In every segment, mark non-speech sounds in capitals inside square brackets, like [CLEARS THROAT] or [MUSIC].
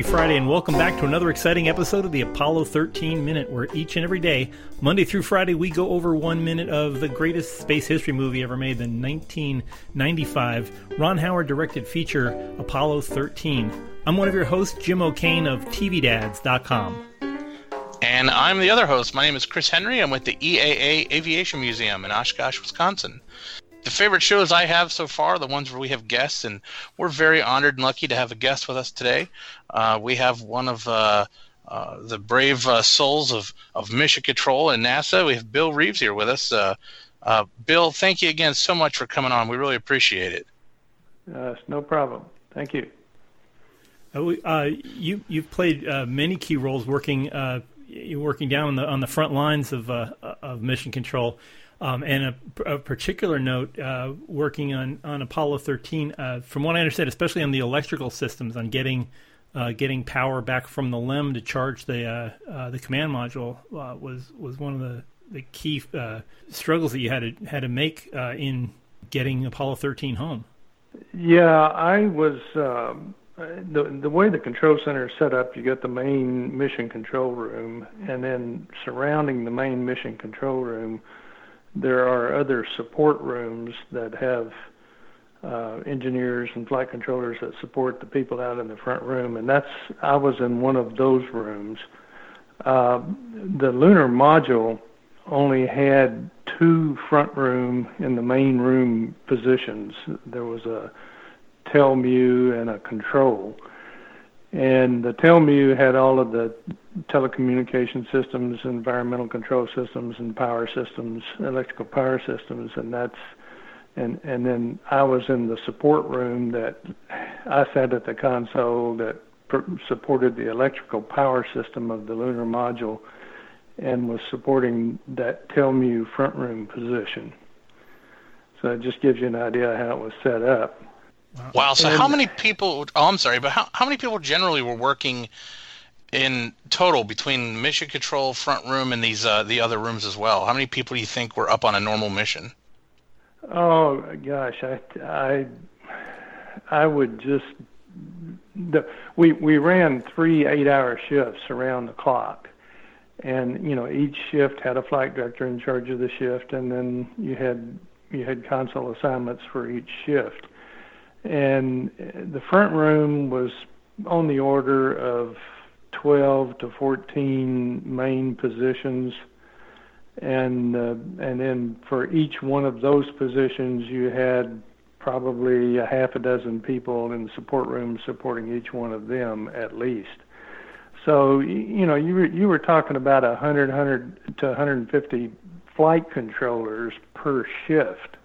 happy Friday, and welcome back to another exciting episode of the Apollo 13 Minute, where each and every day, Monday through Friday, we go over one minute of the greatest space history movie ever made, the 1995 Ron Howard directed feature Apollo 13. I'm one of your hosts, Jim O'Kane of TVDads.com. And I'm the other host. My name is Chris Henry. I'm with the EAA Aviation Museum in Oshkosh, Wisconsin the favorite shows I have so far are the ones where we have guests, and we're very honored and lucky to have a guest with us today. Uh, we have one of uh, uh, the brave uh, souls of, of Mission Control and NASA. We have Bill Reeves here with us. Uh, uh, Bill, thank you again so much for coming on. We really appreciate it. it's no problem. Thank you. you you've played many key roles working working down on the on the front lines of of Mission Control. Um, and a, a, particular note, uh, working on, on Apollo 13, uh, from what I understand, especially on the electrical systems, on getting uh, getting power back from the LEM to charge the uh, uh, the command module uh, was was one of the the key struggles that you had to had to make in getting Apollo 13 home. Yeah, I was. Um, the the way the control center is set up, you got the main mission control room, and then surrounding the main mission control room there are other support rooms that have uh, engineers and flight controllers that support the people out in the front room, and that's I was in one of those rooms. Uh, the lunar module only had two front room in the main room positions. There was a TELMU and a control. And the TELMU had all of the telecommunication systems, environmental control systems, and power systems, electrical power systems, and that's and and then I was in the support room that I sat at the console that supported the electrical power system of the lunar module and was supporting that TELMU front room position. So it just gives you an idea how it was set up. Wow. wow. So and, how many people? Oh, I'm sorry, but how how many people generally were working in total between mission control, front room, and these uh, the other rooms as well? How many people do you think were up on a normal mission? Oh gosh, I I I would just the, we we ran three eight-hour shifts around the clock, and you know each shift had a flight director in charge of the shift, and then you had you had console assignments for each shift and the front room was on the order of 12 to 14 main positions. And uh, and then for each one of those positions you had probably a half a dozen people in the support room supporting each one of them at least. So you know you were you were talking about 100 100 to 150 flight controllers per shift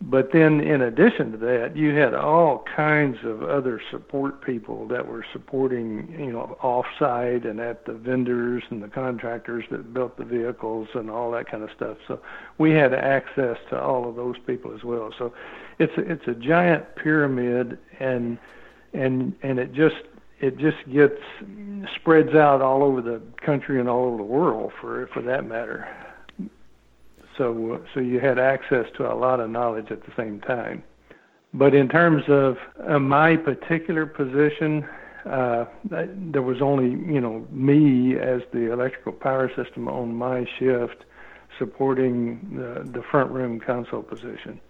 but then, in addition to that, you had all kinds of other support people that were supporting, you know, offsite and at the vendors and the contractors that built the vehicles and all that kind of stuff. So we had access to all of those people as well. So it's a, it's a giant pyramid, and and and it just it just gets spreads out all over the country and all over the world for for that matter. So, so you had access to a lot of knowledge at the same time. But in terms of uh, my particular position, uh, there was only you know me as the electrical power system on my shift supporting the, the front room console position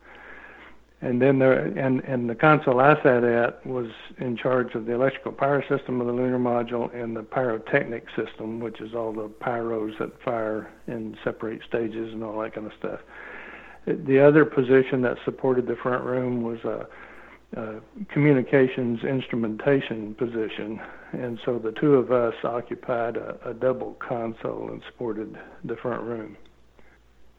and then there and and the console I sat at was in charge of the electrical power system of the lunar module and the pyrotechnic system, which is all the pyros that fire in separate stages and all that kind of stuff. The other position that supported the front room was a, a communications instrumentation position, and so the two of us occupied a, a double console and supported the front room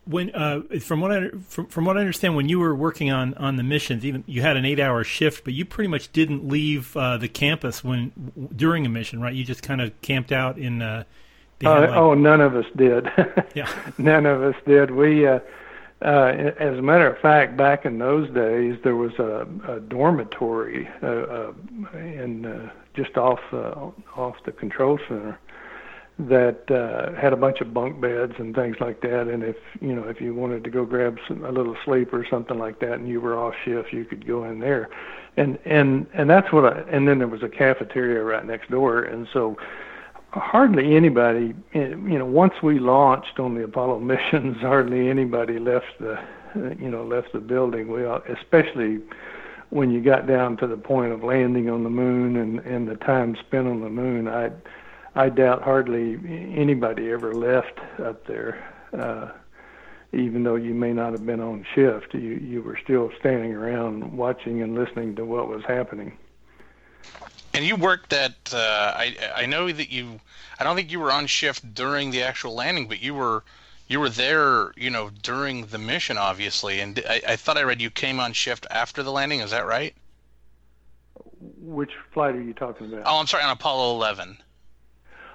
when uh, from what I from, from what I understand, when you were working on on the missions, even you had an eight hour shift, but you pretty much didn't leave uh, the campus when during a mission, right? You just kind of camped out in. Uh, uh, like... oh, none of us did. [LAUGHS] yeah, none of us did. We, uh, uh, as a matter of fact, back in those days, there was a, a dormitory uh, uh, in uh, just off uh, off the control center that uh, had a bunch of bunk beds and things like that. And if you know if you wanted to go grab some, a little sleep or something like that, and you were off shift, you could go in there. And and and that's what I. And then there was a cafeteria right next door, and so hardly anybody. You know, once we launched on the Apollo [LAUGHS] missions, hardly anybody left the you know left the building. We especially when you got down to the point of landing on the moon and and the time spent on the moon, I I doubt hardly anybody ever left up there. Uh, even though you may not have been on shift, you you were still standing around watching and listening to what was happening. And you worked at uh, I I know that you I don't think you were on shift during the actual landing, but you were you were there, you know, during the mission, obviously. And I, I thought I read you came on shift after the landing. Is that right? Which flight are you talking about? Oh, I'm sorry, on Apollo 11.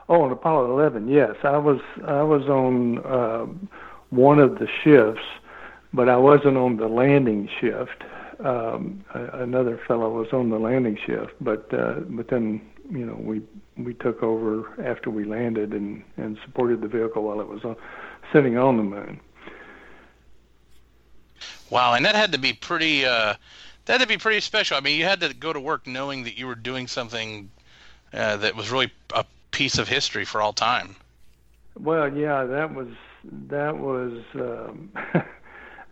Oh, on Apollo 11, yes, I was I was on uh, one of the shifts, but I wasn't on the landing shift. Um, another fellow was on the landing shift, but uh, but then you know we we took over after we landed and and supported the vehicle while it was on, sitting on the moon. Wow, and that had to be pretty. Uh, that had to be pretty special. I mean, you had to go to work knowing that you were doing something uh, that was really a piece of history for all time. Well, yeah, that was that was um, [LAUGHS]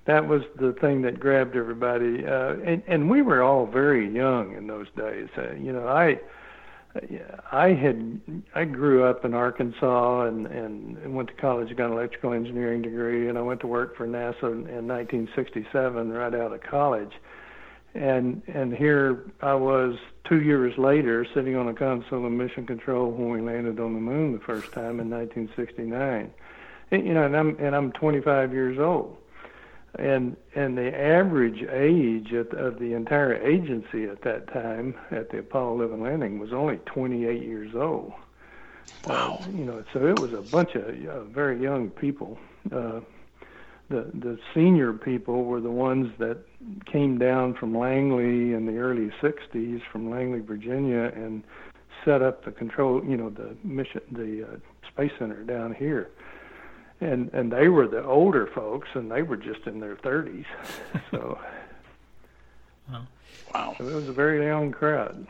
that was the thing that grabbed everybody, uh, and and we were all very young in those days. Uh, you know, I I had I grew up in Arkansas and and went to college, got an electrical engineering degree, and I went to work for NASA in 1967 right out of college. And and here I was two years later, sitting on a console of mission control when we landed on the moon the first time in 1969. And, you know, and I'm and I'm 25 years old and and the average age of, of the entire agency at that time at the Apollo 11 landing was only 28 years old. Wow. Uh, you know, so it was a bunch of uh, very young people. Uh, the the senior people were the ones that came down from Langley in the early 60s from Langley, Virginia, and set up the control. You know, the mission, the uh, space center down here and and they were the older folks, and they were just in their thirties. [LAUGHS] So, wow, wow, so it was a very young crowd.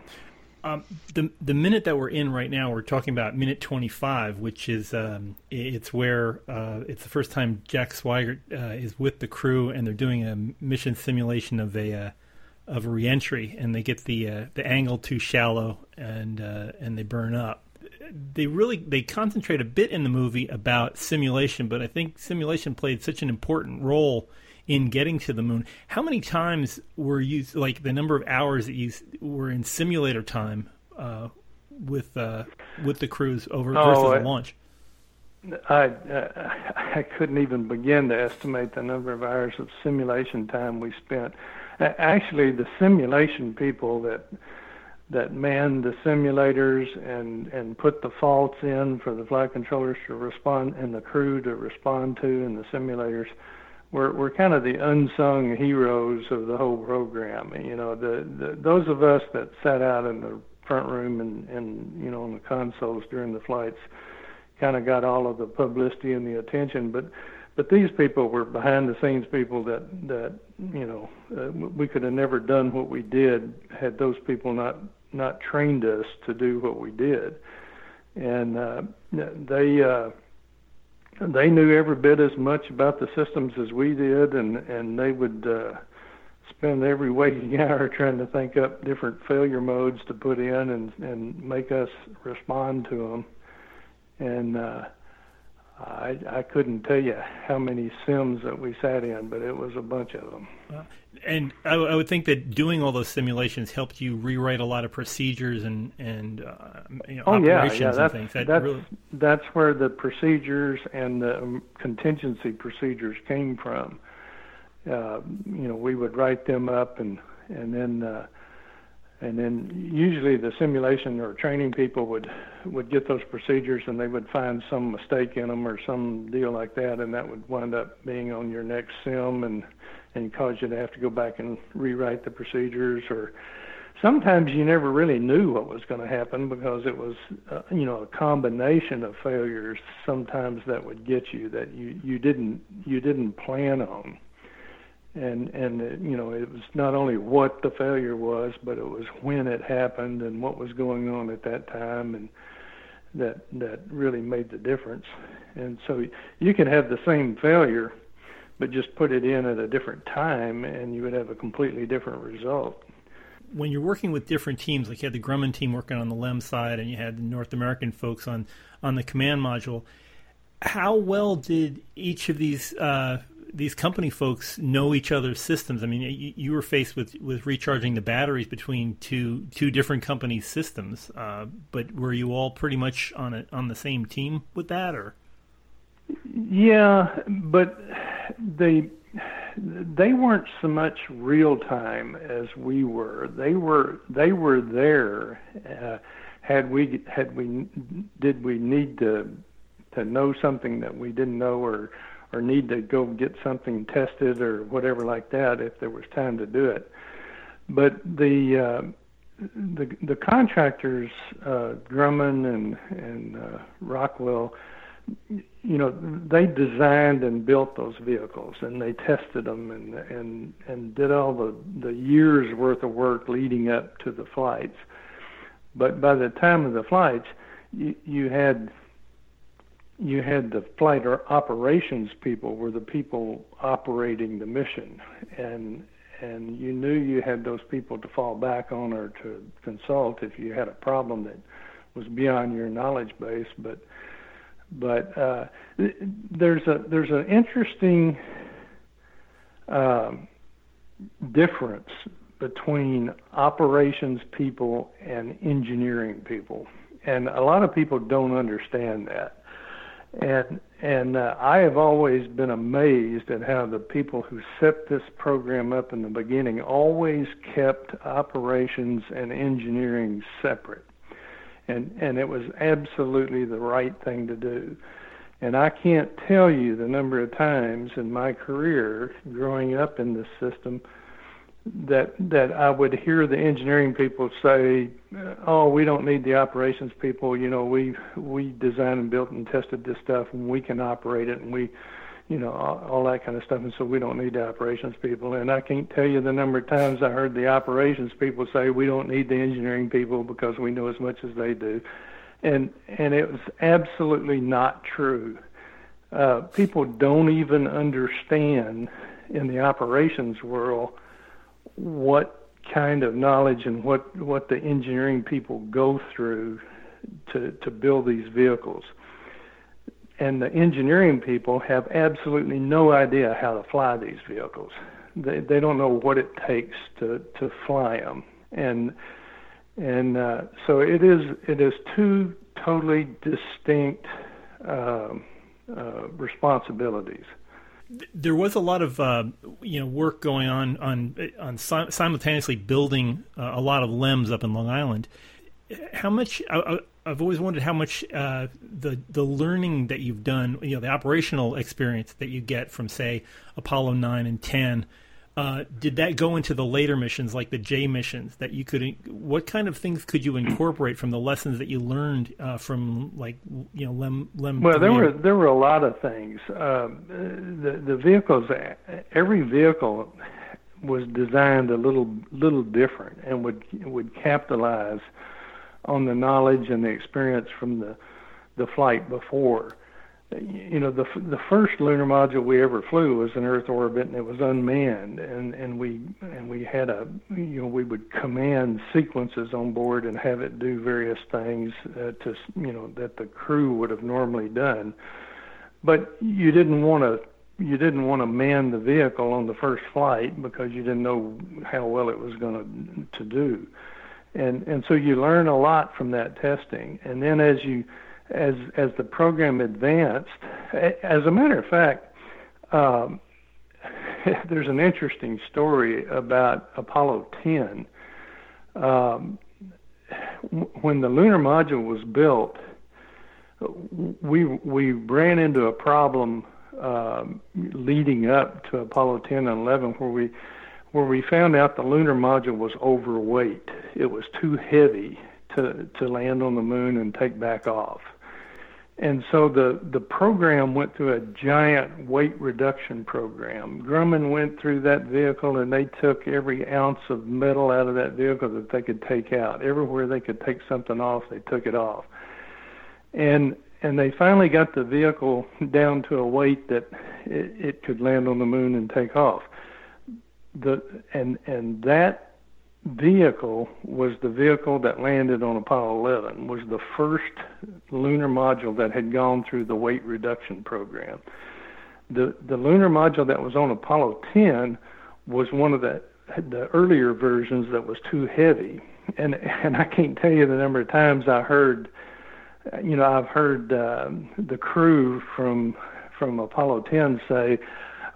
Um, the the minute that we're in right now, we're talking about minute 25, which is um, it's where uh, it's the first time Jack Swigert uh, is with the crew, and they're doing a mission simulation of a uh, of a reentry, and they get the uh, the angle too shallow, and uh, and they burn up. They really they concentrate a bit in the movie about simulation, but I think simulation played such an important role in getting to the moon. How many times were you like the number of hours that you were in simulator time uh, with uh, with the crews over oh, versus the launch? I uh, [LAUGHS] I couldn't even begin to estimate the number of hours of simulation time we spent. Actually, the simulation people that that manned the simulators and and put the faults in for the flight controllers to respond and the crew to respond to in the simulators were were kind of the unsung heroes of the whole program. You know, the, the those of us that sat out in the front room and and you know on the consoles during the flights kind of got all of the publicity and the attention, but but these people were behind the scenes people that that you know uh, we could have never done what we did had those people not not trained us to do what we did, and uh, they uh, they knew every bit as much about the systems as we did, and and they would uh, spend every [LAUGHS] waking hour trying to think up different failure modes to put in and and make us respond to them, and. Uh, I, I couldn't tell you how many sims that we sat in, but it was a bunch of them. And I, I would think that doing all those simulations helped you rewrite a lot of procedures and and uh, you know, oh, operations yeah, yeah. That's, and things. That that's, really... that's where the procedures and the um, contingency procedures came from. Uh, you know, we would write them up and and then. Uh, and then usually the simulation or training people would would get those procedures and they would find some mistake in them or some deal like that and that would wind up being on your next sim and and cause you to have to go back and rewrite the procedures or sometimes you never really knew what was going to happen because it was uh, you know a combination of failures sometimes that would get you that you you didn't you didn't plan on and and you know it was not only what the failure was but it was when it happened and what was going on at that time and that that really made the difference. And so you can have the same failure but just put it in at a different time and you would have a completely different result. When you're working with different teams, like you had the Grumman team working on the LEM side, and you had the North American folks on on the command module, how well did each of these uh, these company folks know each other's systems? I mean, you, you, were faced with, with recharging the batteries between two two different companies' systems, uh, but were you all pretty much on a, on the same team with that, or? Yeah, but they they weren't so much real time as we were. They were they were there. Uh, had we had we did we need to to know something that we didn't know or or need to go get something tested or whatever like that if there was time to do it. But the uh, the the contractors, uh, Grumman and and uh, Rockwell, you know, they designed and built those vehicles, and they tested them, and and and did all the the years worth of work leading up to the flights. But by the time of the flights, you, you had you had the flight or operations people were the people operating the mission, and and you knew you had those people to fall back on or to consult if you had a problem that was beyond your knowledge base, but but uh, there's a there's an interesting um, difference between operations people and engineering people, and a lot of people don't understand that. And and uh, I have always been amazed at how the people who set this program up in the beginning always kept operations and engineering separate and and it was absolutely the right thing to do. And I can't tell you the number of times in my career growing up in this system that that I would hear the engineering people say, "Oh, we don't need the operations people. You know, we we designed and built and tested this stuff, and we can operate it, and we you know, all, all that kind of stuff. And so we don't need the operations people. And I can't tell you the number of times I heard the operations people say we don't need the engineering people because we know as much as they do. And and it was absolutely not true. Uh, people don't even understand in the operations world what kind of knowledge and what what the engineering people go through to to build these vehicles and the engineering people have absolutely no idea how to fly these vehicles. They they don't know what it takes to to fly them, and and uh, so it is it is two totally distinct um, uh, responsibilities. There was a lot of uh, you know work going on on on simultaneously building uh, a lot of LEMs up in Long Island. How much? I've always wondered how much uh, the the learning that you've done, you know, the operational experience that you get from, say, Apollo nine and ten, uh, did that go into the later missions, like the J missions? That you could, what kind of things could you incorporate from the lessons that you learned uh, from, like, you know, Lem Lem? Well, there were there were a lot of things. Um, the the vehicles, every vehicle was designed a little little different and would would capitalize on the knowledge and the experience from the the flight before. You know, the the first lunar module we ever flew was in Earth orbit, and it was unmanned, and and we and we had a you know we would command sequences on board and have it do various things uh, to you know that the crew would have normally done, but you didn't want to you didn't want to man the vehicle on the first flight because you didn't know how well it was going to to do. And and so you learn a lot from that testing. And then as you as as the program advanced as a matter of fact um, [LAUGHS] there's an interesting story about Apollo 10 um, when the lunar module was built we we ran into a problem um, leading up to Apollo 10 and 11 where we where we found out the lunar module was overweight. It was too heavy to to land on the moon and take back off. And so the, the program went through a giant weight reduction program. Grumman went through that vehicle and they took every ounce of metal out of that vehicle that they could take out. Everywhere they could take something off, they took it off. And and they finally got the vehicle down to a weight that it, it could land on the moon and take off. The and and that vehicle was the vehicle that landed on Apollo 11, was the first lunar module that had gone through the weight reduction program. The, the lunar module that was on Apollo 10 was one of the, the earlier versions that was too heavy. And, and I can't tell you the number of times I heard, you know, I've heard uh, the crew from, from Apollo 10 say,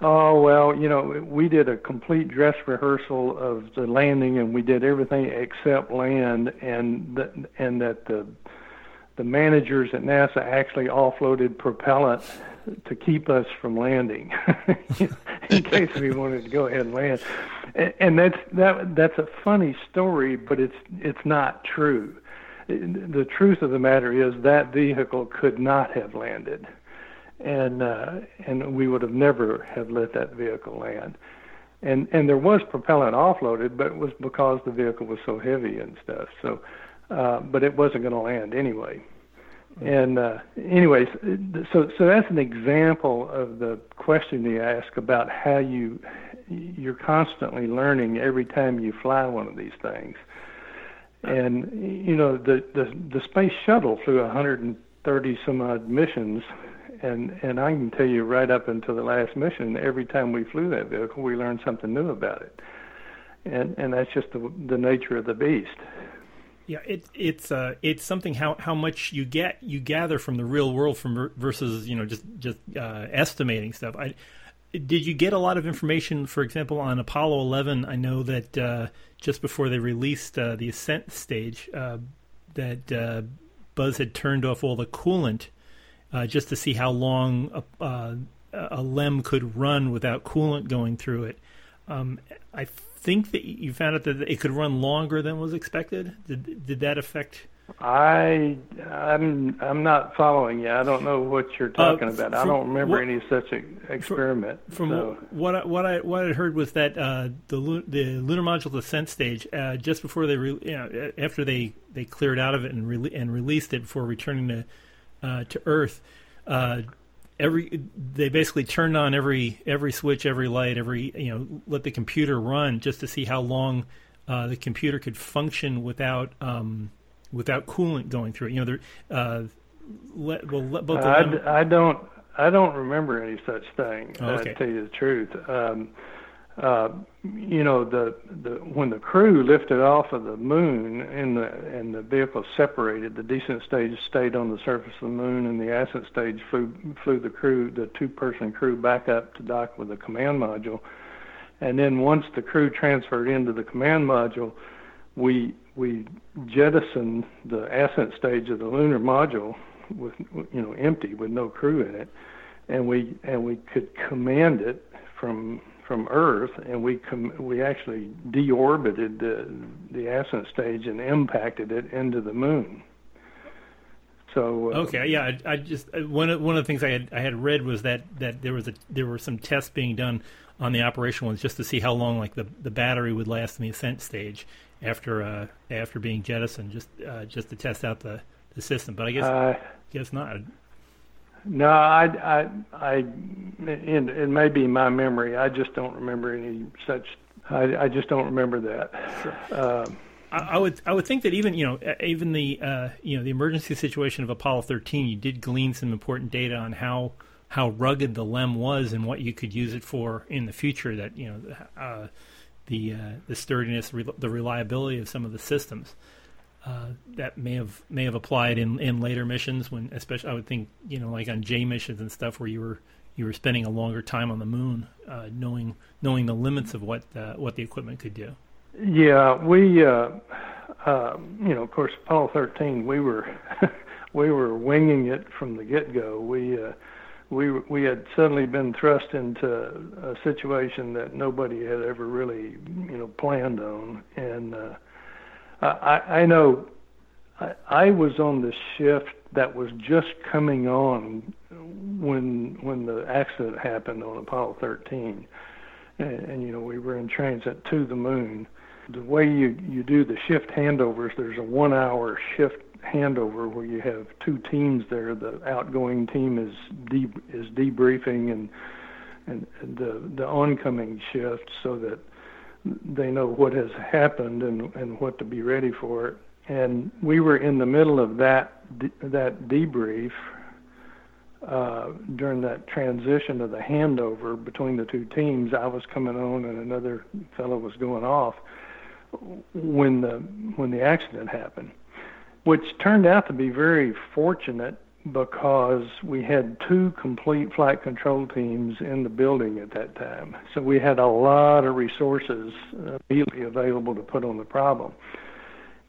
Oh well, you know, we did a complete dress rehearsal of the landing, and we did everything except land, and that and that the the managers at NASA actually offloaded propellant to keep us from landing, [LAUGHS] in case we wanted to go ahead and land. And, and that's that that's a funny story, but it's it's not true. The truth of the matter is that vehicle could not have landed and uh, and we would have never have let that vehicle land. And and there was propellant offloaded, but it was because the vehicle was so heavy and stuff. So, uh, but it wasn't going to land anyway. And uh, anyways, so so that's an example of the question you ask about how you you're constantly learning every time you fly one of these things. And you know the the the space shuttle flew 130 some odd missions and and I can tell you right up until the last mission, every time we flew that vehicle, we learned something new about it, and and that's just the the nature of the beast. Yeah, it, it's uh, it's something how, how much you get you gather from the real world from versus you know just just uh, estimating stuff. I did you get a lot of information, for example, on Apollo 11? I know that uh, just before they released uh, the ascent stage, uh, that uh, Buzz had turned off all the coolant uh, just to see how long a, uh, a, LEM could run without coolant going through it. Um, I think that you found out that it could run longer than was expected. Did did that affect? I I'm I'm not following you. I don't know what you're uh, talking uh, about. I don't remember what, any such experiment. From, so. what I, what I what I heard was that uh, the the lunar module descent stage uh, just before they re, you know, after they, they cleared out of it and re, and released it before returning to uh, to Earth, uh, every they basically turned on every every switch, every light, every you know let the computer run just to see how long uh, the computer could function without um, without coolant going through it. You know, there. Uh, let, well, let both. I, I don't. I don't remember any such thing. Oh, okay. To tell you the truth. Um, uh, you know, the, the when the crew lifted off of the moon and the and the vehicle separated, the descent stage stayed on the surface of the moon, and the ascent stage flew flew the crew, the two-person crew, back up to dock with the command module. And then once the crew transferred into the command module, we we jettisoned the ascent stage of the lunar module with you know empty with no crew in it, and we and we could command it from from Earth, and we com- we actually deorbited the the ascent stage and impacted it into the moon. So uh, okay, yeah, I, I, just uh, one of, one of the things I had I had read was that that there was a there were some tests being done on the operational ones just to see how long like the the battery would last in the ascent stage after uh, after being jettisoned, just uh, just to test out the, the system. But I guess uh, guess not. No, I, I, I, it, it may be my memory. I just don't remember any such. I, I just don't remember that. Sure. Um, I, I would, I would think that even you know, even the uh, you know the emergency situation of Apollo 13, you did glean some important data on how how rugged the LEM was and what you could use it for in the future. That you know, uh, the uh, the sturdiness, the reliability of some of the systems. Uh, that may have may have applied in, in later missions when especially I would think you know like on J missions and stuff where you were you were spending a longer time on the moon uh, knowing knowing the limits of what uh, what the equipment could do. Yeah, we uh, uh, you know of course Apollo 13 we were [LAUGHS] we were winging it from the get go. We we we had suddenly been thrust into a situation that nobody had ever really you know planned on, and uh, I I know I, I was on the shift that was just coming on when when the accident happened on Apollo 13, and, and you know we were in transit to the moon. The way you you do the shift handovers, there's a one-hour shift handover where you have two teams there. The outgoing team is de- is debriefing and and, and the the oncoming shift so that they know what has happened and and what to be ready for. And we were in the middle of that that debrief uh, during that transition of the handover between the two teams. I was coming on and another fellow was going off when the when the accident happened which turned out to be very fortunate because we had two complete flight control teams in the building at that time. So we had a lot of resources immediately available to put on the problem.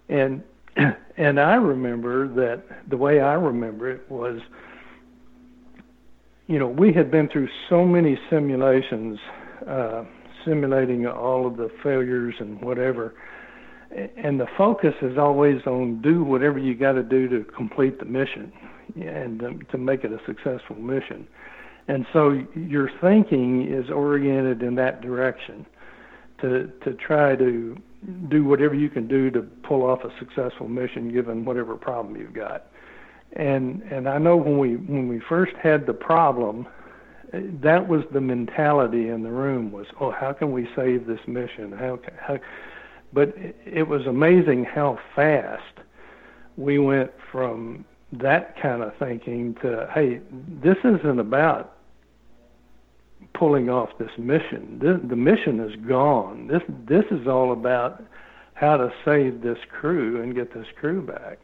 And [CLEARS THROAT] and I remember that the way I remember it was you know, we had been through so many simulations uh, simulating all of the failures and whatever and the focus is always on do whatever you got to do to complete the mission and to, make it a successful mission. And so your thinking is oriented in that direction to to try to do whatever you can do to pull off a successful mission given whatever problem you've got. And and I know when we when we first had the problem that was the mentality in the room was oh how can we save this mission how how but it was amazing how fast we went from that kind of thinking to, hey, this isn't about pulling off this mission. This, the mission is gone. This this is all about how to save this crew and get this crew back.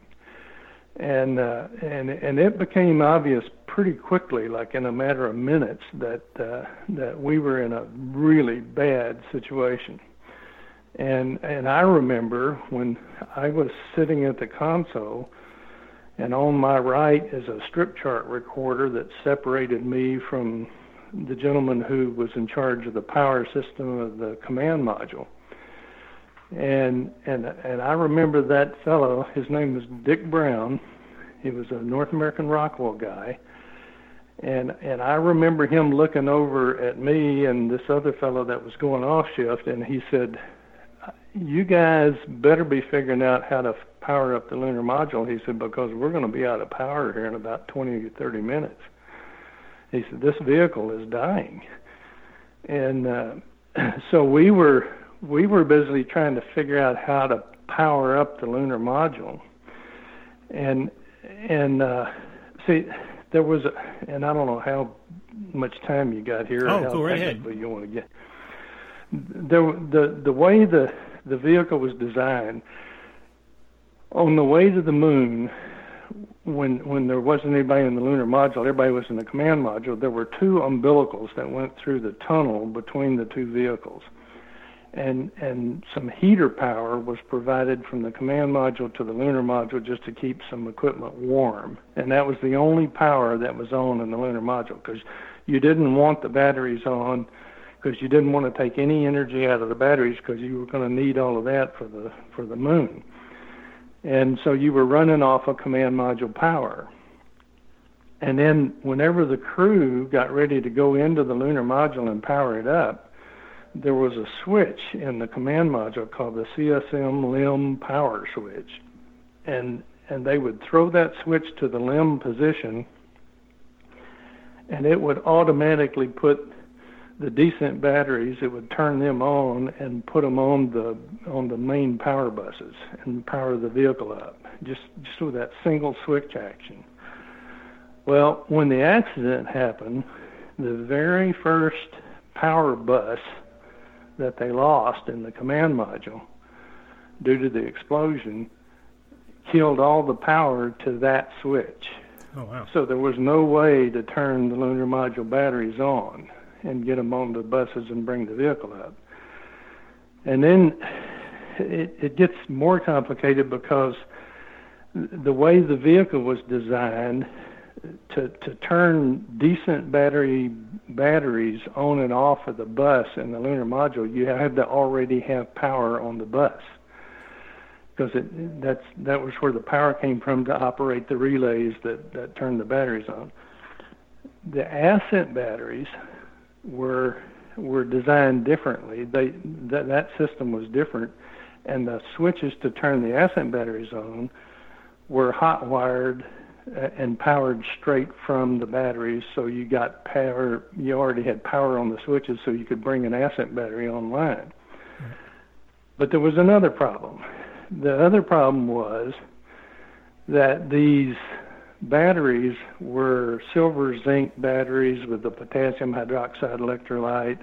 And uh, and and it became obvious pretty quickly, like in a matter of minutes, that uh, that we were in a really bad situation. And and I remember when I was sitting at the console, and on my right is a strip chart recorder that separated me from the gentleman who was in charge of the power system of the command module. And and and I remember that fellow. His name was Dick Brown. He was a North American Rockwell guy. And and I remember him looking over at me and this other fellow that was going off shift, and he said, you guys better be figuring out how to power up the lunar module. He said, because we're going to be out of power here in about 20 or 30 minutes. He said, this vehicle is dying. And uh, [CLEARS THROAT] so we were we were busy trying to figure out how to power up the lunar module. And and uh, see, there was, a, and I don't know how much time you got here. Oh, go right ahead. You want to get there, the the way the the vehicle was designed on the way to the moon when when there wasn't anybody in the lunar module everybody was in the command module there were two umbilicals that went through the tunnel between the two vehicles and and some heater power was provided from the command module to the lunar module just to keep some equipment warm and that was the only power that was on in the lunar module because you didn't want the batteries on because you didn't want to take any energy out of the batteries because you were going to need all of that for the for the moon. And so you were running off a command module power. And then whenever the crew got ready to go into the lunar module and power it up, there was a switch in the command module called the CSM LEM power switch. And and they would throw that switch to the LEM position and it would automatically put the descent batteries, it would turn them on and put them on the on the main power buses and power the vehicle up, just just with that single switch action. Well, when the accident happened, the very first power bus that they lost in the command module due to the explosion killed all the power to that switch. Oh, wow. So there was no way to turn the lunar module batteries on and get them on the buses and bring the vehicle up. And then it, it gets more complicated because the way the vehicle was designed, to to turn descent battery batteries on and off of the bus in the lunar module, you had to already have power on the bus because that's that was where the power came from to operate the relays that that turned the batteries on. The ascent batteries were were designed differently. They that that system was different, and the switches to turn the ascent batteries on were hot wired uh, and powered straight from the batteries. So you got power. You already had power on the switches, so you could bring an ascent battery online. But there was another problem. The other problem was that these batteries were silver zinc batteries with the potassium hydroxide electrolyte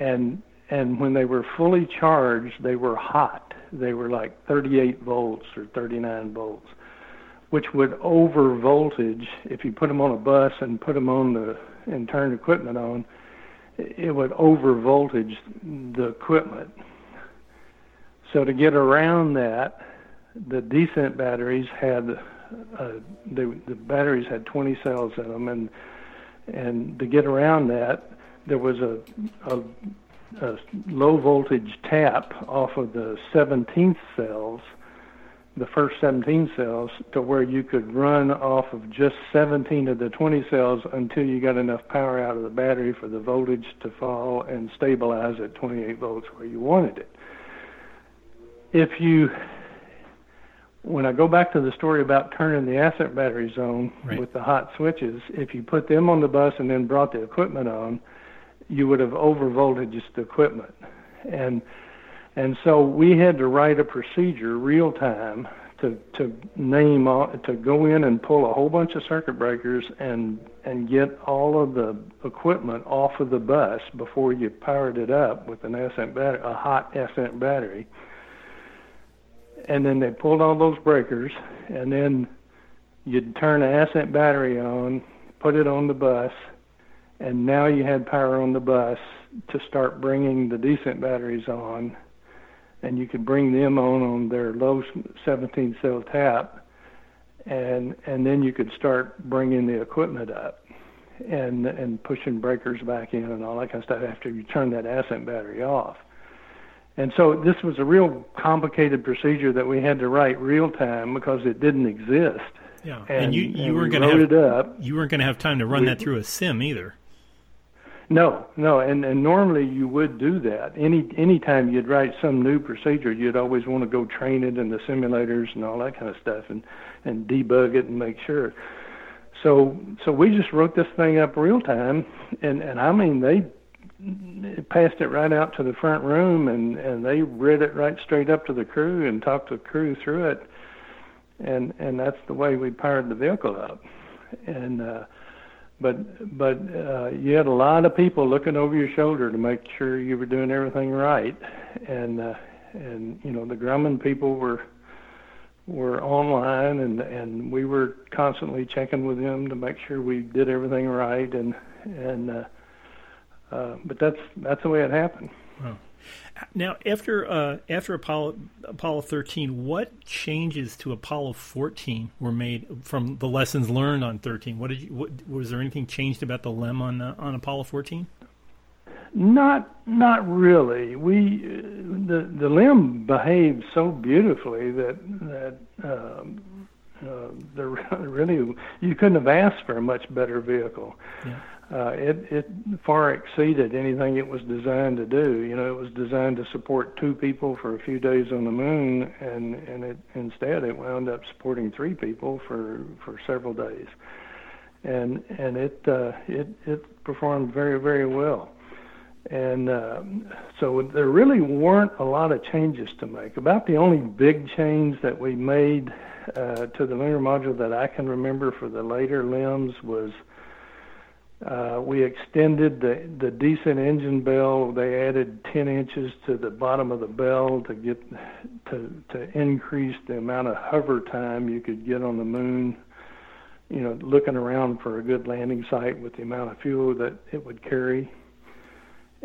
and and when they were fully charged they were hot. They were like 38 volts or 39 volts which would over voltage if you put them on a bus and put them on the and turn equipment on it would over voltage the equipment. So to get around that the descent batteries had uh, the the batteries had 20 cells in them, and and to get around that, there was a, a, a low voltage tap off of the 17th cells, the first 17 cells, to where you could run off of just 17 of the 20 cells until you got enough power out of the battery for the voltage to fall and stabilize at 28 volts where you wanted it. If you when I go back to the story about turning the ascent batteries on right. with the hot switches, if you put them on the bus and then brought the equipment on, you would have over voltaged the equipment. And and so we had to write a procedure real time to to name all, to go in and pull a whole bunch of circuit breakers and and get all of the equipment off of the bus before you powered it up with an ascent battery, a hot ascent battery and then they pulled all those breakers, and then you'd turn an ascent battery on, put it on the bus, and now you had power on the bus to start bringing the descent batteries on, and you could bring them on on their low 17 cell tap, and and then you could start bringing the equipment up, and and pushing breakers back in and all that kind of stuff after you turn that ascent battery off. And so this was a real complicated procedure that we had to write real time because it didn't exist. Yeah, and, and you you and weren't going to have it up. you weren't going to have time to run we, that through a sim either. No, no, and and normally you would do that. Any any time you'd write some new procedure, you'd always want to go train it in the simulators and all that kind of stuff, and and debug it and make sure. So so we just wrote this thing up real time, and and I mean they passed it right out to the front room and and they read it right straight up to the crew and talked the crew through it. And and that's the way we powered the vehicle up. And uh but but uh you had a lot of people looking over your shoulder to make sure you were doing everything right. And uh and you know the Grumman people were were online and and we were constantly checking with them to make sure we did everything right. And and uh uh, but that's that's the way it happened. Wow. Now, after uh, after Apollo Apollo 13, what changes to Apollo 14 were made from the lessons learned on 13? What did you, what, was there anything changed about the LEM on uh, on Apollo 14? Not not really. We uh, the the LEM behaved so beautifully that that um, uh, there [LAUGHS] really you couldn't have asked for a much better vehicle. Yeah uh, it, it far exceeded anything it was designed to do. You know, it was designed to support two people for a few days on the moon, and and it instead it wound up supporting three people for for several days, and and it uh, it it performed very very well. And uh, so there really weren't a lot of changes to make. About the only big change that we made uh, to the lunar module that I can remember for the later LEMs was uh, we extended the, the descent engine bell. They added 10 inches to the bottom of the bell to get to to increase the amount of hover time you could get on the moon. You know, looking around for a good landing site with the amount of fuel that it would carry,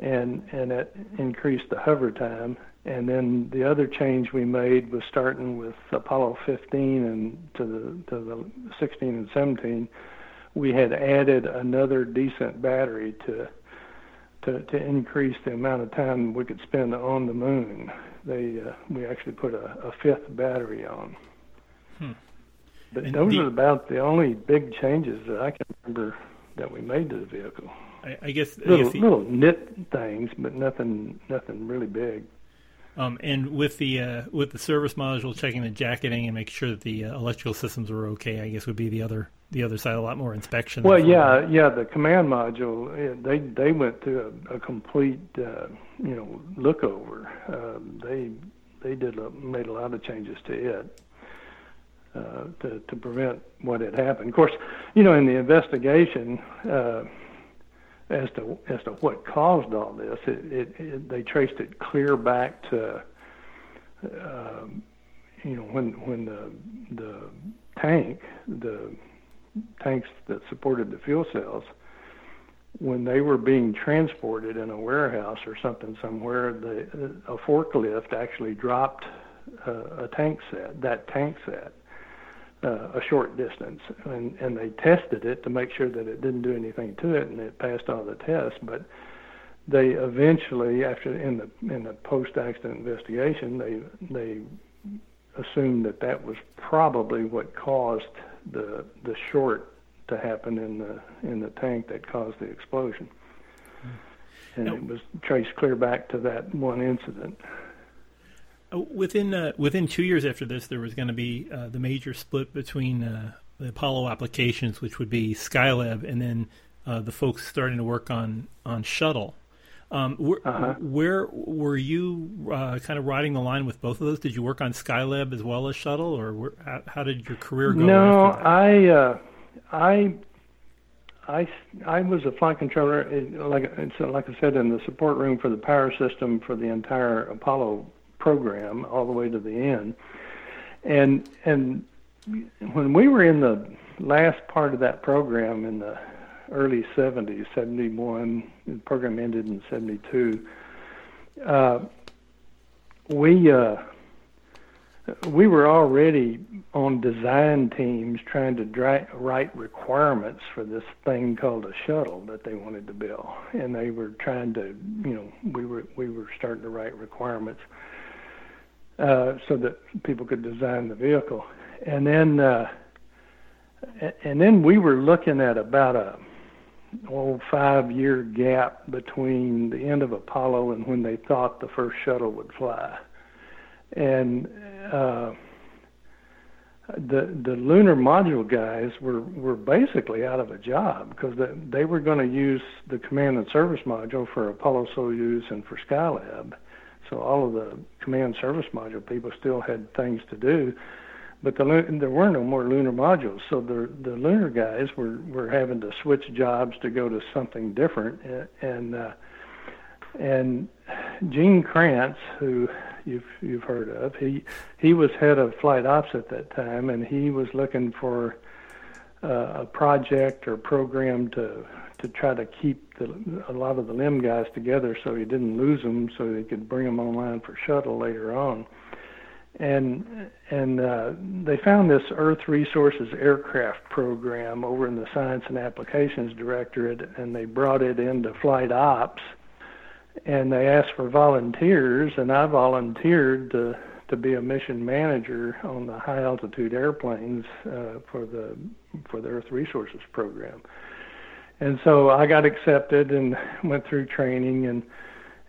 and and it increased the hover time. And then the other change we made was starting with Apollo 15 and to the to the 16 and 17 we had added another descent battery to to to increase the amount of time we could spend on the moon. They uh, we actually put a, a fifth battery on. Hmm. But and those the, are about the only big changes that I can remember that we made to the vehicle. I, I guess little, I guess the, little nit things, but nothing nothing really big. Um, and with the uh, with the service module, checking the jacketing and making sure that the uh, electrical systems were okay, I guess would be the other the other side. A lot more inspection. Well, yeah, yeah. The command module, they they went through a, a complete uh, you know look over. Um, they they did a, made a lot of changes to it. Uh, to to prevent what had happened. Of course, you know, in the investigation, uh, as to as to what caused all this. It, it, it they traced it clear back to uh, you know when when the the tank the tanks that supported the fuel cells when they were being transported in a warehouse or something somewhere the a forklift actually dropped uh, a tank set that tank set uh, a short distance, and and they tested it to make sure that it didn't do anything to it, and it passed all the tests. But they eventually, after in the in the post-accident investigation, they they assumed that that was probably what caused the the short to happen in the in the tank that caused the explosion, hmm. and it was traced clear back to that one incident. Uh, within uh, within two years after this, there was going to be uh, the major split between uh, the Apollo applications, which would be Skylab, and then uh, the folks starting to work on on shuttle. Um, wh- uh-huh. Where were you uh, kind of riding the line with both of those? Did you work on Skylab as well as shuttle, or where, how, how, did your career go? No, I I I, I was a flight controller, like like I said, in the support room for the power system for the entire Apollo program all the way to the end. And and when we were in the last part of that program in the early 70s, 71, the program ended in 72. Uh, we uh, we were already on design teams trying to dra- write requirements for this thing called a shuttle that they wanted to build, and they were trying to, you know, we were we were starting to write requirements uh, so that people could design the vehicle. And then, uh, and then we were looking at about a old five-year gap between the end of Apollo and when they thought the first shuttle would fly. And uh, the the lunar module guys were were basically out of a job because they, they were going to use the command and service module for Apollo Soyuz and for Skylab so all of the command service module people still had things to do, but the there were no more lunar modules. So the the lunar guys were were having to switch jobs to go to something different. And uh, and Gene Kranz, who you've you've heard of, he he was head of flight ops at that time, and he was looking for uh, a project or program to to try to keep the, a lot of the LEM guys together so he didn't lose them, so he could bring them online for shuttle later on. And and uh, they found this Earth Resources Aircraft program over in the Science and Applications Directorate, and they brought it into Flight Ops, and they asked for volunteers, and I volunteered to to be a mission manager on the high altitude airplanes uh, for the for the Earth Resources program. And so I got accepted and went through training and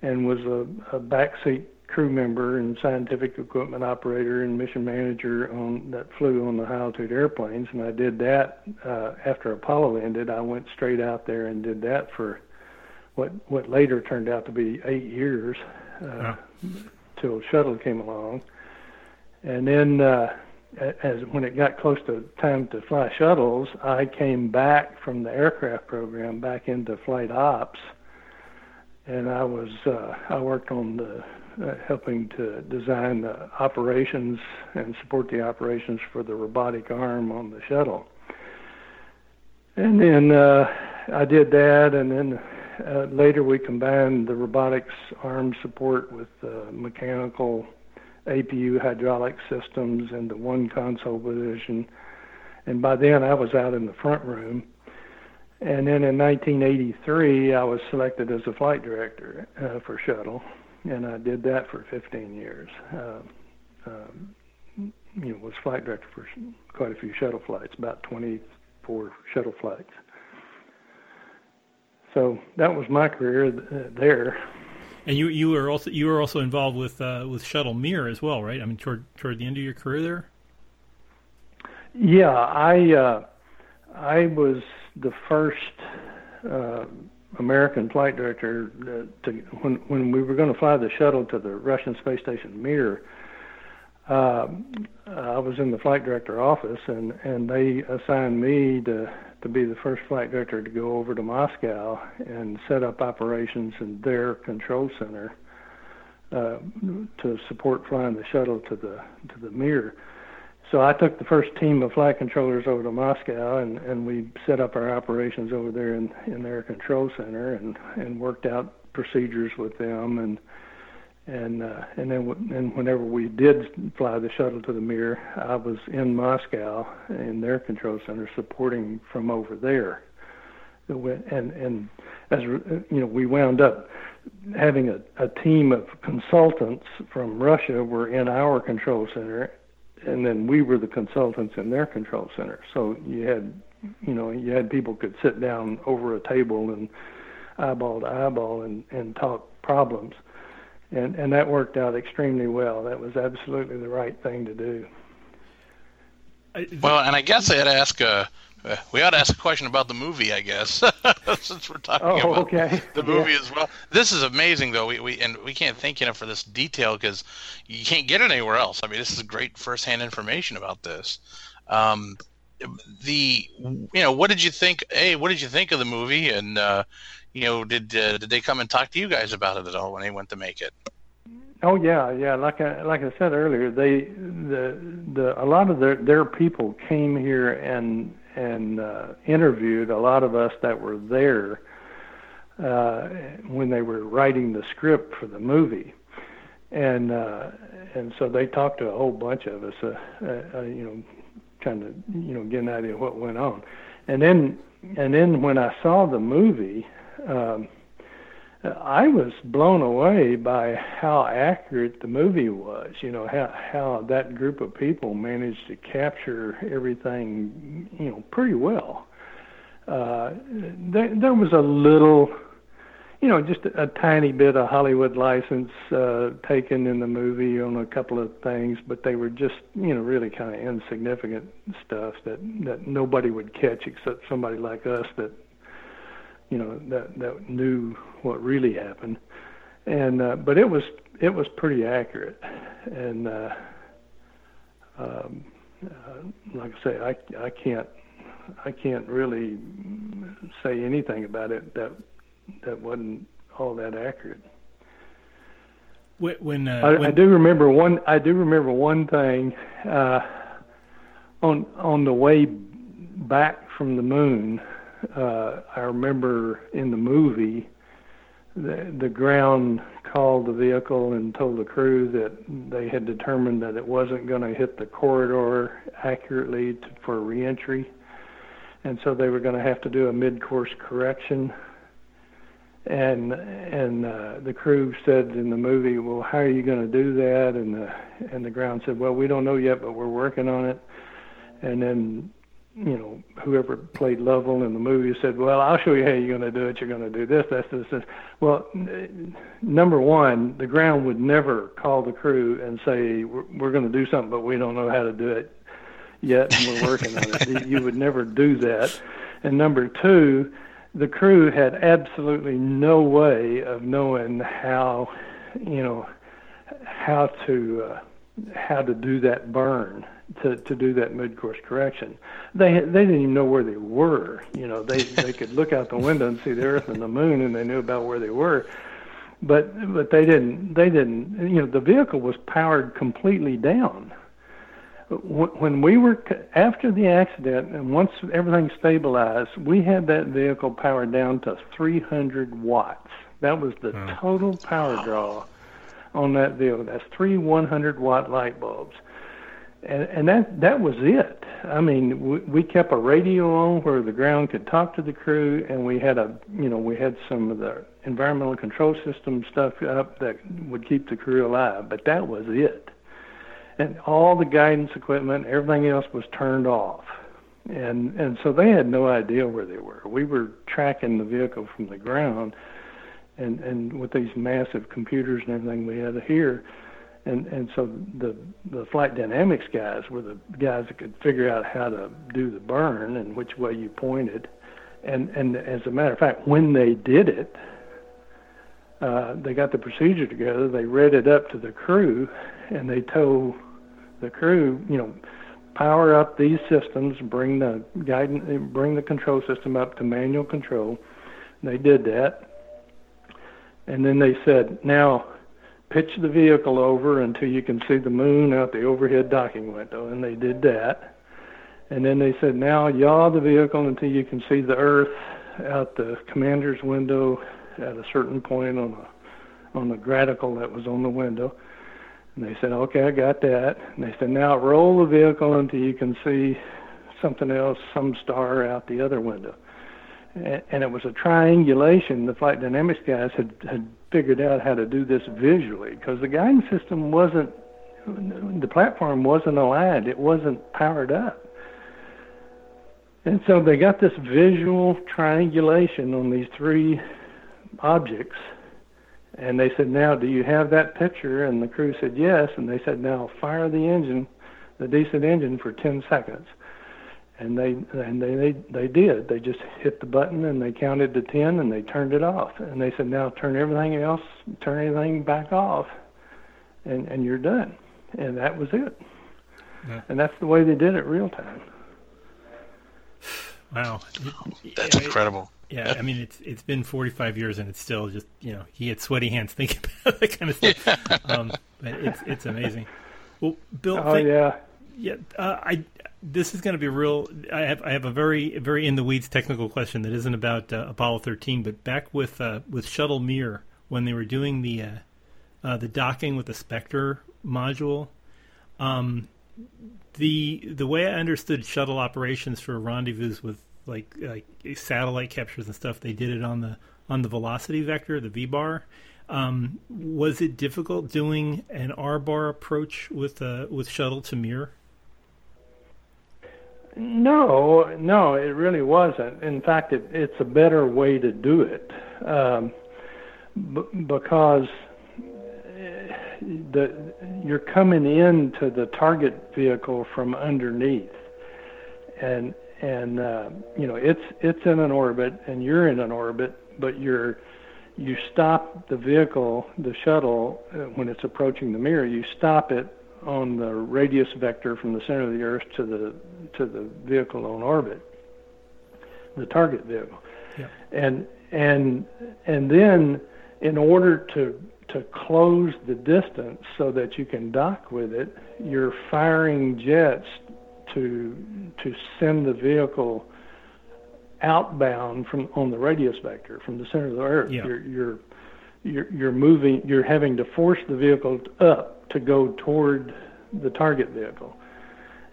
and was a, a backseat crew member and scientific equipment operator and mission manager on that flew on the high altitude airplanes. And I did that uh, after Apollo ended I went straight out there and did that for what what later turned out to be eight years uh, yeah. till shuttle came along. And then uh, as when it got close to time to fly shuttles, I came back from the aircraft program back into flight ops, and I was uh, I worked on the uh, helping to design the operations and support the operations for the robotic arm on the shuttle. And then uh, I did that, and then uh, later we combined the robotics arm support with uh, mechanical APU hydraulic systems and the one console position. And by then I was out in the front room. And then in 1983, I was selected as a flight director uh, for shuttle, and I did that for 15 years. Uh, um, you know, was flight director for quite a few shuttle flights, about 24 shuttle flights. So that was my career th- there. And you you were also you were also involved with uh, with Shuttle Mir as well, right? I mean, toward toward the end of your career there. Yeah, I uh, I was the first uh, American flight director to when when we were going to fly the shuttle to the Russian space station Mir. Uh, I was in the flight director office, and and they assigned me to to be the first flight director to go over to Moscow and set up operations in their control center uh, to support flying the shuttle to the to the Mir. So I took the first team of flight controllers over to Moscow, and and we set up our operations over there in in their control center, and and worked out procedures with them and and uh, and then w- and whenever we did fly the shuttle to the Mir, I was in Moscow in their control center supporting from over there. And and as you know, we wound up having a, a team of consultants from Russia were in our control center, and then we were the consultants in their control center. So you had you know you had people could sit down over a table and eyeball to eyeball and and talk problems and and that worked out extremely well. That was absolutely the right thing to do. Well, and I guess I had to ask. Uh, uh, [LAUGHS] we ought to ask a question about the movie, I guess, [LAUGHS] since we're talking oh, about okay. [LAUGHS] the movie yeah. as well. This is amazing, though. We, we and we can't thank you enough for this detail because you can't get it anywhere else. I mean, this is great firsthand information about this. Um, the you know, what did you think? Hey, what did you think of the movie? And uh, you know, did uh, did they come and talk to you guys about it at all when they went to make it? Oh yeah, yeah. Like I like I said earlier, they the the a lot of their their people came here and and uh, interviewed a lot of us that were there uh, when they were writing the script for the movie, and uh, and so they talked to a whole bunch of us, uh, uh, you know, trying to you know get an idea of what went on, and then and then when I saw the movie um, I was blown away by how accurate the movie was. You know how how that group of people managed to capture everything, you know, pretty well. Uh, there, there was a little, you know, just a, a tiny bit of Hollywood license uh, taken in the movie on a couple of things, but they were just, you know, really kind of insignificant stuff that that nobody would catch except somebody like us that you know that that knew what really happened and uh, but it was it was pretty accurate and uh, um, uh, like I say I I can't I can't really say anything about it that that wasn't all that accurate. When, uh, I, when... I do remember one I do remember one thing uh, on on the way back from the moon uh, I remember in the movie, the, the ground called the vehicle and told the crew that they had determined that it wasn't going to hit the corridor accurately to, for reentry, and so they were going to have to do a mid-course correction. And and uh, the crew said in the movie, "Well, how are you going to do that?" And the and the ground said, "Well, we don't know yet, but we're working on it." And then you know, whoever played Lovell in the movie said, "Well, I'll show you how you're going to do it. You're going to do this, this, this, this." Well, n- number one, the ground would never call the crew and say, "We're, we're going to do something, but we don't know how to do it yet, and we're working on it." You would never do that. And number two, the crew had absolutely no way of knowing how, you know, how to uh, how to do that burn to to do that mid course correction. They they didn't even know where they were. You know, they they could look out the window and see the Earth and the Moon, and they knew about where they were. But but they didn't they didn't you know the vehicle was powered completely down. When we were after the accident and once everything stabilized, we had that vehicle powered down to 300 watts. That was the total power draw on that vehicle. That's three 100 watt light bulbs and and that that was it. I mean, we, we kept a radio on where the ground could talk to the crew, and we had a, you know, we had some of the environmental control system stuff up that would keep the crew alive, but that was it. And all the guidance equipment, everything else was turned off. And and so they had no idea where they were. We were tracking the vehicle from the ground, and and with these massive computers and everything we had here, and and so the the flight dynamics guys were the guys that could figure out how to do the burn and which way you pointed, and and as a matter of fact, when they did it, uh, they got the procedure together. They read it up to the crew, and they told the crew, you know, power up these systems, bring the guidance, bring the control system up to manual control. They did that, and then they said, now pitch the vehicle over until you can see the moon out the overhead docking window, and they did that. And then they said, now yaw the vehicle until you can see the Earth out the commander's window at a certain point on a on the graticle that was on the window. And they said, okay, I got that. And they said, now roll the vehicle until you can see something else, some star out the other window. And, it was a triangulation. The flight dynamics guys had, had figured out how to do this visually because the guidance system wasn't, the platform wasn't aligned. It wasn't powered up. And so they got this visual triangulation on these three objects. And they said, Now, do you have that picture? And the crew said, Yes. And they said, Now, fire the engine, the descent engine, for 10 seconds. And they and they, they they did. They just hit the button and they counted to ten and they turned it off. And they said, now turn everything else, turn everything back off, and and you're done. And that was it. Yeah. And that's the way they did it real time. Wow, that's incredible. Yeah, I mean it's it's been 45 years and it's still just you know he had sweaty hands thinking [LAUGHS] about that kind of stuff. Yeah. Um, but it's it's amazing. Well, Bill. Oh thank, yeah. Yeah, uh, I. This is going to be real. I have I have a very very in the weeds technical question that isn't about uh, Apollo 13, but back with uh, with Shuttle Mir when they were doing the uh, uh, the docking with the Spektr module. Um, the the way I understood shuttle operations for rendezvous with like like satellite captures and stuff, they did it on the on the velocity vector, the v bar. Um, was it difficult doing an R bar approach with uh, with shuttle to Mir? No, no, it really wasn't. In fact, it, it's a better way to do it um, b- because the you're coming into the target vehicle from underneath, and and uh, you know it's it's in an orbit and you're in an orbit, but you're you stop the vehicle, the shuttle, uh, when it's approaching the Mir. You stop it on the radius vector from the center of the Earth to the to the vehicle on orbit, the target vehicle, yeah. and and and then in order to to close the distance so that you can dock with it, you're firing jets to to send the vehicle outbound from on the radius vector from the center of the Earth. Yeah. You're, you're you're you're moving. You're having to force the vehicle up to go toward the target vehicle,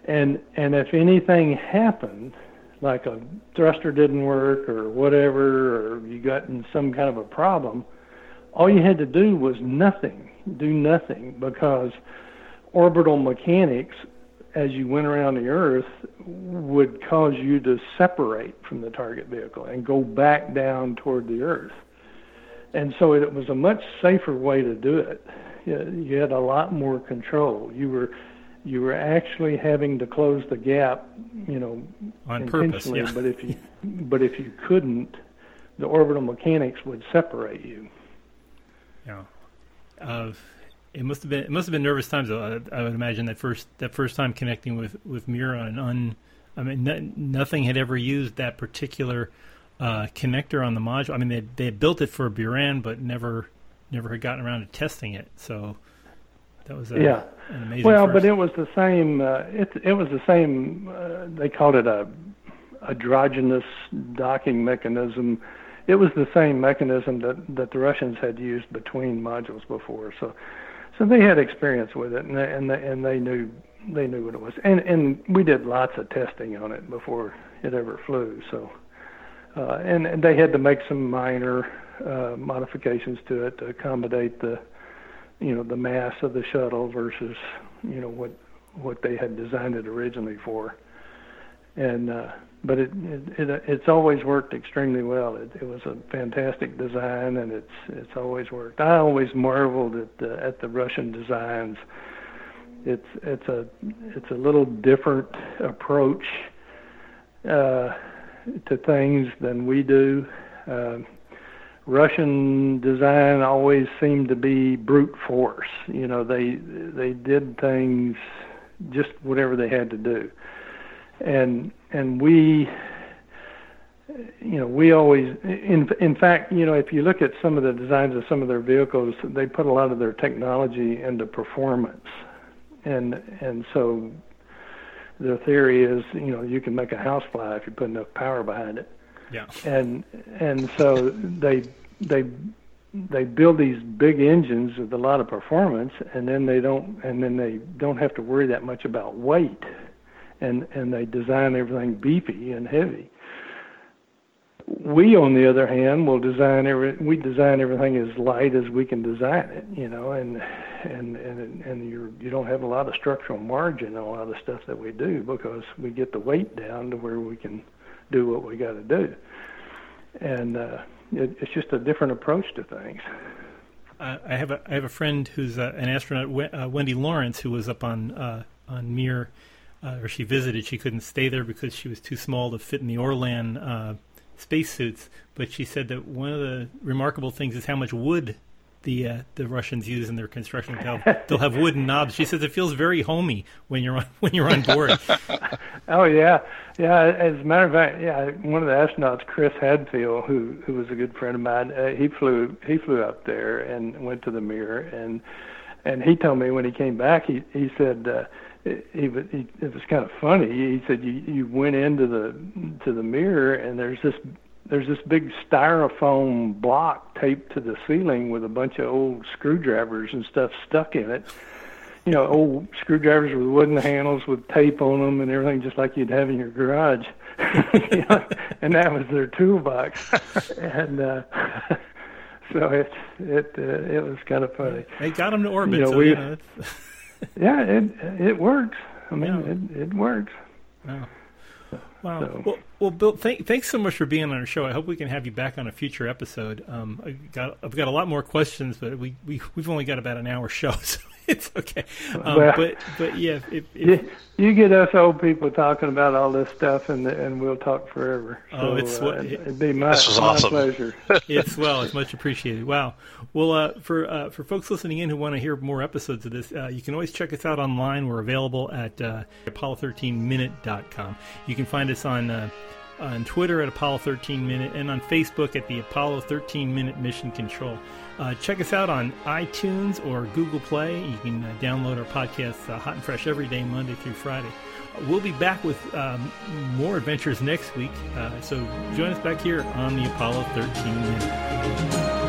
and and if anything happened, like a thruster didn't work or whatever, or you got in some kind of a problem, all you had to do was nothing, do nothing, because orbital mechanics as you went around the Earth would cause you to separate from the target vehicle and go back down toward the Earth. And so it was a much safer way to do it. You had a lot more control. You were you were actually having to close the gap, you know, on. Purpose, yeah. But if you but if you couldn't, the orbital mechanics would separate you. Yeah. Uh, it must have been it must have been nervous times. I, I would imagine that first that first time connecting with with Mir on an un. I mean, no, nothing had ever used that particular uh, connector on the module. I mean, they they had built it for Buran, but never never had gotten around to testing it. So that was a, yeah. an amazing. Well, first. but it was the same. Uh, it it was the same. Uh, they called it a androgynous docking mechanism. It was the same mechanism that that the Russians had used between modules before. So so they had experience with it, and they, and they, and they knew they knew what it was, and and we did lots of testing on it before it ever flew. So, uh, and, and they had to make some minor uh, modifications to it to accommodate the, you know, the mass of the shuttle versus, you know, what what they had designed it originally for. And uh, but it, it it it's always worked extremely well. It it was a fantastic design, and it's it's always worked. I always marveled at the at the Russian designs. It's it's a it's a little different approach uh, to things than we do. Uh, Russian design always seemed to be brute force. You know, they they did things just whatever they had to do, and and we, you know, we always in in fact, you know, if you look at some of the designs of some of their vehicles, they put a lot of their technology into performance, and and so their theory is, you know, you can make a house fly if you put enough power behind it. Yeah. And and so they they they build these big engines with a lot of performance, and then they don't and then they don't have to worry that much about weight, and and they design everything beefy and heavy. We, on the other hand, will design every we design everything as light as we can design it, you know, and and and and you you don't have a lot of structural margin in a lot of stuff that we do because we get the weight down to where we can do what we got to do, and uh, it, it's just a different approach to things. Uh, I have a I have a friend who's uh, an astronaut, uh, Wendy Lawrence, who was up on uh, on Mir, uh, or she visited. She couldn't stay there because she was too small to fit in the Orlan spacesuits. But she said that one of the remarkable things is how much wood the uh, the Russians use in their construction. [LAUGHS] They'll, they'll have wooden knobs. She says it feels very homey when you're on [LAUGHS] when you're on board. [LAUGHS] oh yeah, yeah. As a matter of fact, yeah. One of the astronauts, Chris Hadfield, who who was a good friend of mine, uh, he flew he flew up there and went to the Mir and and he told me when he came back, he he said. Uh, it, he, he, it was kind of funny. He said you you went into the to the Mir and there's this there's this big styrofoam block taped to the ceiling with a bunch of old screwdrivers and stuff stuck in it. You know, old screwdrivers with wooden handles with tape on them and everything, just like you'd have in your garage. [LAUGHS] you know, and that was their toolbox. [LAUGHS] and uh, [LAUGHS] so it it uh, it was kind of funny. They got them to orbit. You know, so, we, you yeah, it it works. I mean, yeah. it it works. Wow. Wow. So. Well, well, Bill, th- thanks so much for being on our show. I hope we can have you back on a future episode. Um, I got, I've got a lot more questions, but we, we we've only got about an hour show, [LAUGHS] so [LAUGHS] it's okay. Um, well, but but yeah, if, if, you, you, get us old people talking about all this stuff, and and we'll talk forever. Oh, so, oh, it's uh, it, it'd be my, this was my awesome. pleasure. [LAUGHS] it's well, it's much appreciated. Wow. Well, uh, for uh, for folks listening in who want to hear more episodes of this, uh, you can always check us out online. We're available at uh, apollo13minute.com. You can find us on uh, on Twitter at Apollo 13 Minute, and on Facebook at the Apollo 13 Minute Mission Control. Uh, check us out on iTunes or Google Play. You can uh, download our podcast uh, hot and fresh every day, Monday through Friday. We'll be back with um, more adventures next week, uh, so join us back here on the Apollo 13 Minute.